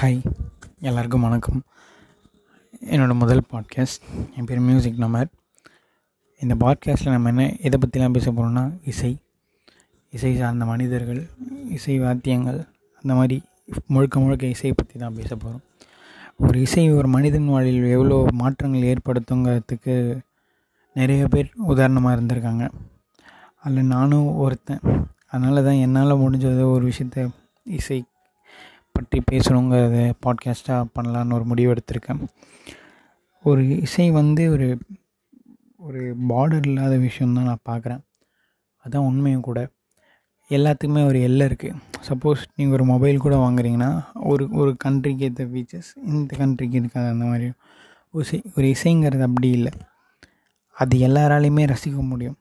Hi எல்லாருக்கும் வணக்கம். என்னோடய முதல் பாட்காஸ்ட் என் பேர் மியூசிக் நம்பர் இந்த பாட்காஸ்ட்டில் நம்ம என்ன எதை பற்றிலாம் பேச போகிறோம்னா இசை. இசை சார்ந்த மனிதர்கள் இசை வாத்தியங்கள் அந்த மாதிரி முழுக்க முழுக்க இசையை பற்றி தான் பேச போகிறோம் ஒரு இசை ஒரு மனிதன் வாழ்வில் எவ்வளோ மாற்றங்கள் ஏற்படுத்துங்கிறதுக்கு நிறைய பேர் உதாரணமாக இருந்திருக்காங்க. அதில் நானும் ஒருத்தன். அதனால தான் என்னால் முடிஞ்சது ஒரு விஷயத்த இசை பற்றி பேசணுங்கிறத பாட்காஸ்ட்டாக பண்ணலான்னு ஒரு முடிவு எடுத்திருக்கேன். ஒரு இசை வந்து ஒரு ஒரு பார்டர் இல்லாத விஷயம் தான் நான் பார்க்குறேன். அதுதான் உண்மையும் கூட. எல்லாத்துக்குமே ஒரு எல்லை இருக்குது சப்போஸ் நீங்கள் ஒரு மொபைல் கூட வாங்குறீங்கன்னா ஒரு ஒரு கண்ட்ரிக்கு ஏற்ற ஃபீச்சர்ஸ் இந்த கண்ட்ரிக்கு இருக்காது அந்த மாதிரி. ஒரு இசை ஒரு இசைங்கிறது அப்படி இல்லை. அது எல்லாராலையுமே ரசிக்க முடியும்.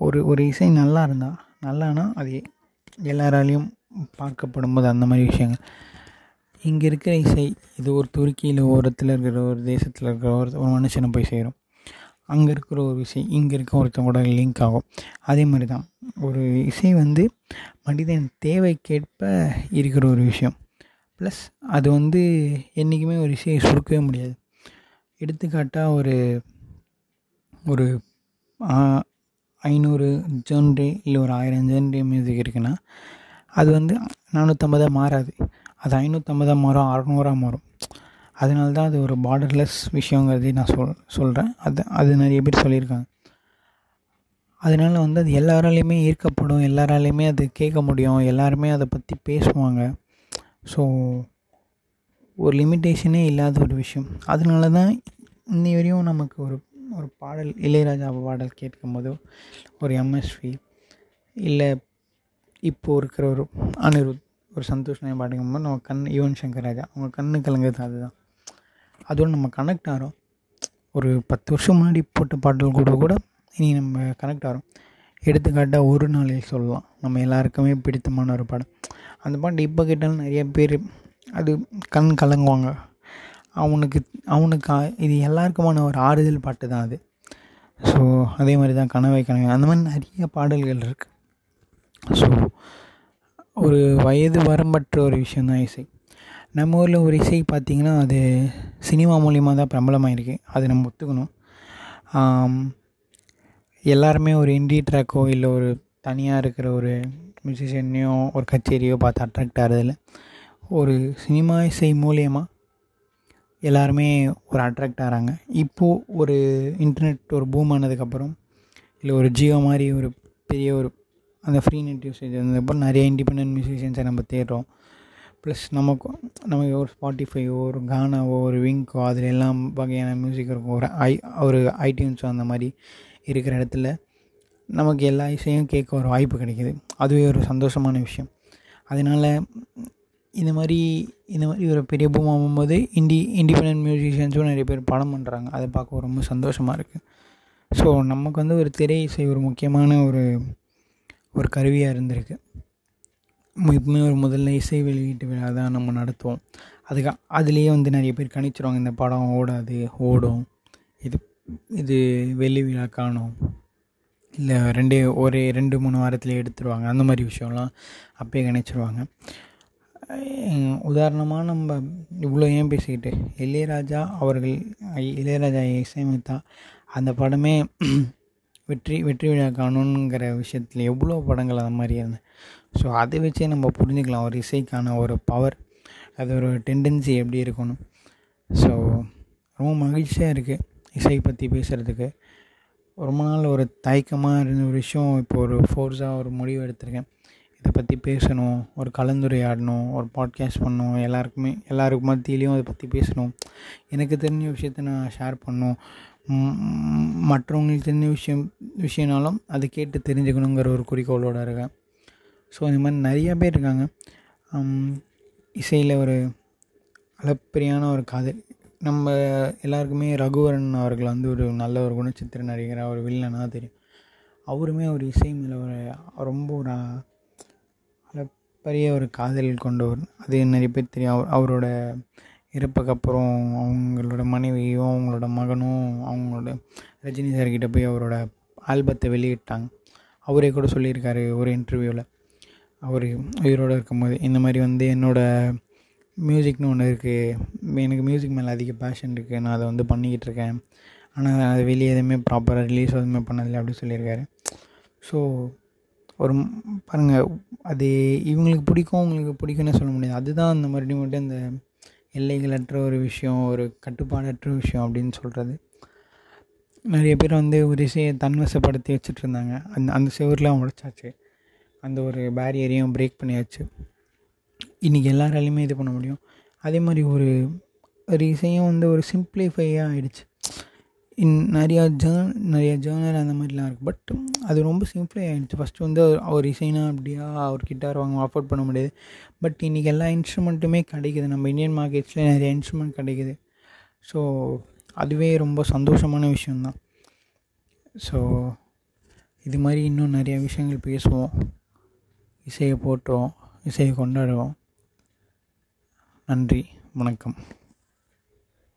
ஒரு ஒரு இசை நல்லா இருந்தால் நல்லானா அது எல்லாராலையும் பார்க்கப்படும் போது அந்த மாதிரி விஷயங்கள். இங்கே இருக்கிற இசை இது ஒரு துருக்கியில் ஓரத்தில் இருக்கிற ஒரு தேசத்தில் இருக்கிற ஒரு ஒரு மனுஷனை போய் சேரும். அங்கே இருக்கிற ஒரு இசை இங்கே இருக்க ஒருத்தவங்க கூட லிங்க் ஆகும். அதே மாதிரி தான் ஒரு இசை வந்து மனிதன் தேவைக்கேற்ப இருக்கிற ஒரு விஷயம். ப்ளஸ் அது வந்து என்றைக்குமே ஒரு இசையை சுருக்கவே முடியாது. எடுத்துக்காட்டாக ஒரு ஒரு ஐநூறு ஜென்ரே இல்லை ஒரு ஆயிரம் ஜென்ரே மியூசிக் இருக்குன்னா அது வந்து நானூற்றம்பதாக மாறாது. அது ஐநூற்றம்பதாக மாறும் அறநூறாக மாறும். அதனால தான் அது ஒரு பார்டர்லெஸ் விஷயங்கிறதையும் நான் சொல் சொல்கிறேன் அது அது நிறைய பேர் சொல்லியிருக்காங்க. அதனால் வந்து அது எல்லாராலையுமே ஈர்க்கப்படும் எல்லாராலையுமே அது கேட்க முடியும் எல்லாருமே அதை பற்றி பேசுவாங்க. ஸோ ஒரு லிமிட்டேஷனே இல்லாத ஒரு விஷயம். அதனால தான் இன்னி வரையும் நமக்கு ஒரு ஒரு பாடல் இளையராஜா பாடல் கேட்கும் போதோ ஒரு எம்எஸ்வி இல்லை இப்போது இருக்கிற ஒரு அனிருத் ஒரு சந்தோஷ் நாய் நம்ம கண் யுவன் சங்கர் ராஜா அவங்க கண்ணு கலங்குறது அதுதான். அதோடு நம்ம கனெக்ட் ஆகிறோம் ஒரு பத்து வருஷம் முன்னாடி போட்ட பாடல் கூட கூட இனி நம்ம கனெக்ட் ஆகிறோம் எடுத்துக்காட்டாக ஒரு நாளில் சொல்லலாம். நம்ம எல்லாருக்குமே பிடித்தமான ஒரு பாடம் அந்த பாட்டு இப்போ கேட்டாலும் நிறைய பேர் அது கண் கலங்குவாங்க. அவனுக்கு அவனுக்கு இது எல்லாருக்குமான ஒரு ஆறுதல் பாட்டு தான் அது. ஸோ அதே மாதிரி தான் கனவை கனவை. அந்த மாதிரி நிறைய பாடல்கள் இருக்குது ஸோ ஒரு வயது வரம்பற்ற ஒரு விஷயந்தான் இசை. நம்ம ஊரில் ஒரு இசை பார்த்திங்கன்னா அது சினிமா மூலிமா தான் பிரபலமாயிருக்கு. அது நம்ம ஒத்துக்கணும். எல்லாருமே ஒரு இண்டி ட்ராக்கோ இல்லை ஒரு தனியாக இருக்கிற ஒரு மியூசிஷியனையோ ஒரு கச்சேரியோ பார்த்து அட்ராக்ட் ஆகிறதில்ல ஒரு சினிமா இசை மூலியமாக எல்லாருமே ஒரு அட்ராக்ட் ஆகிறாங்க. இப்போது ஒரு இன்டர்நெட் ஒரு பூம் ஆனதுக்கப்புறம் இல்லை ஒரு ஜியோ மாதிரி ஒரு பெரிய ஒரு அந்த ஃப்ரீ நெட் யூசேஜ் வந்ததுக்கப்புறம் நிறைய இண்டிபெண்ட் மியூசிஷியன்ஸை நம்ம தேடுறோம். ப்ளஸ் நமக்கு நமக்கு ஒரு ஸ்பாட்டிஃபையோ ஒரு கானாவோ ஒரு விங்கோ அதில் எல்லாம் வகையான மியூசிக் இருக்கும். ஒரு ஐ ஒரு ஐடியூன்ஸோ அந்த மாதிரி இருக்கிற இடத்துல நமக்கு எல்லா இசையும் கேட்க ஒரு வாய்ப்பு கிடைக்கிது. அதுவே ஒரு சந்தோஷமான விஷயம். அதனால் இந்த மாதிரி இந்த மாதிரி ஒரு பெரிய பூம் ஆகும்போது இண்டி இண்டிபெண்ட் மியூசிஷியன்ஸும் நிறைய பேர் படம் பண்ணுறாங்க அதை பார்க்க ரொம்ப சந்தோஷமாக இருக்குது ஸோ நமக்கு வந்து ஒரு திரை இசை ஒரு முக்கியமான ஒரு ஒரு கருவியாக இருந்திருக்கு. எப்பவுமே ஒரு முதல்ல இசை வெளியீட்டு விழா தான் நம்ம நடத்துவோம். அதுக்கு அதுலேயே வந்து நிறைய பேர் கணிச்சிருவாங்க. இந்த படம் ஓடாது ஓடும். இது இது வெள்ளி விழா காணும். இல்லை ரெண்டே ஒரே ரெண்டு மூணு வாரத்தில் எடுத்துருவாங்க. அந்த மாதிரி விஷயம்லாம் அப்பயே கணிச்சிருவாங்க. உதாரணமாக நம்ம இவ்வளோ ஏன் பேசிக்கிட்டு இளையராஜா அவர்கள் இளையராஜா இசையமைத்தா அந்த படமே வெற்றி வெற்றி விழா காணுங்கிற விஷயத்தில் எவ்வளோ படங்கள் அந்த மாதிரி இருந்தேன் ஸோ அதை வச்சே நம்ம புரிஞ்சுக்கலாம். ஒரு இசைக்கான ஒரு பவர் அது ஒரு டெண்டன்சி எப்படி இருக்கணும். ஸோ ரொம்ப மகிழ்ச்சியாக இருக்குது இசை பற்றி பேசுகிறதுக்கு ரொம்ப நாள் ஒரு தயக்கமாக இருந்த ஒரு விஷயம் இப்போ ஒரு ஃபோர்ஸாக ஒரு முடிவு எடுத்திருக்கேன். இதை பற்றி பேசணும் ஒரு கலந்துரையாடணும் ஒரு பாட்காஸ்ட் பண்ணணும் எல்லாருக்குமே எல்லாருக்கு மத்தியிலையும் அதை பற்றி பேசணும். எனக்கு தெரிஞ்ச விஷயத்த நான் ஷேர் பண்ணும் மற்றவங்களுக்கு தெரிஞ்ச விஷயம் விஷயனாலும் அதை கேட்டு தெரிஞ்சுக்கணுங்கிற ஒரு குறிக்கோளோடு இருக்கேன். ஸோ இந்த மாதிரி நிறையா பேர் இருக்காங்க. இசையில் ஒரு அளப்பரியான ஒரு காதல். நம்ம எல்லாருக்குமே ரகுவரன் அவர்கள் வந்து ஒரு நல்ல ஒரு குணச்சித்திர நடிகராக ஒரு வில்லனாக தெரியும். அவருமே ஒரு இசை மேலே ஒரு ரொம்ப ஒரு பெரிய ஒரு காதல் கொண்டவர். அது நிறைய பேர் தெரியும். அவர் அவரோட இறப்புக்கு அப்புறம் அவங்களோட மனைவியும் அவங்களோட மகனும் அவங்களோட ரஜினி சார்கிட்ட போய் அவரோட ஆல்பத்தை வெளியிட்டாங்க. அவரே கூட சொல்லியிருக்காரு ஒரு இன்டர்வியூவில் அவர் உயிரோடு இருக்கும்போது. இந்த மாதிரி வந்து என்னோடய மியூசிக்னு ஒன்று இருக்குது எனக்கு மியூசிக் மேலே அதிக பேஷன் இருக்குது நான் அதை வந்து பண்ணிக்கிட்டு இருக்கேன். ஆனால் அது வெளியே எதுவுமே ப்ராப்பராக ரிலீஸ் எதுவுமே பண்ணதில்லை அப்படின்னு சொல்லியிருக்காரு. ஸோ ஒரு பாருங்கள் அது இவங்களுக்கு பிடிக்கும் உங்களுக்கு பிடிக்கும்னு சொல்ல முடியாது. அதுதான் அந்த மறுபடியும் மட்டும் இந்த எல்லைகளற்ற ஒரு விஷயம் ஒரு கட்டுப்பாடற்ற விஷயம் அப்படின்னு சொல்கிறது நிறைய பேர் வந்து ஒரு இசையை தன்வசப்படுத்தி வச்சுட்டு இருந்தாங்க அந்த அந்த செவர்லாம் உடைச்சாச்சு. அந்த ஒரு பேரியரையும் பிரேக் பண்ணியாச்சு. இன்றைக்கி எல்லாராலையுமே இது பண்ண முடியும். அதே மாதிரி ஒரு ஒரு இசையும் வந்து ஒரு சிம்பிளிஃபையாக ஆகிடுச்சு இன் நிறையா ஜேர்ன் நிறையா ஜேர்னல் அந்த மாதிரிலாம் இருக்குது பட் அது ரொம்ப சிம்பிளாக ஆகிடுச்சு ஃபஸ்ட்டு வந்து அவர் இசைனா அப்படியா அவர் கிட்டார் வாங்க அஃபோர்ட் பண்ண முடியாது. பட் இன்றைக்கி எல்லா இன்ஸ்ட்ருமெண்ட்டுமே கிடைக்குது. நம்ம இந்தியன் மார்க்கெட்ஸில் நிறைய இன்ஸ்ட்ருமெண்ட் கிடைக்குது. ஸோ அதுவே ரொம்ப சந்தோஷமான விஷயந்தான் ஸோ இது மாதிரி இன்னும் நிறையா விஷயங்கள் பேசுவோம். இசையை போட்டுருவோம் இசையை கொண்டாடுவோம். நன்றி. வணக்கம்.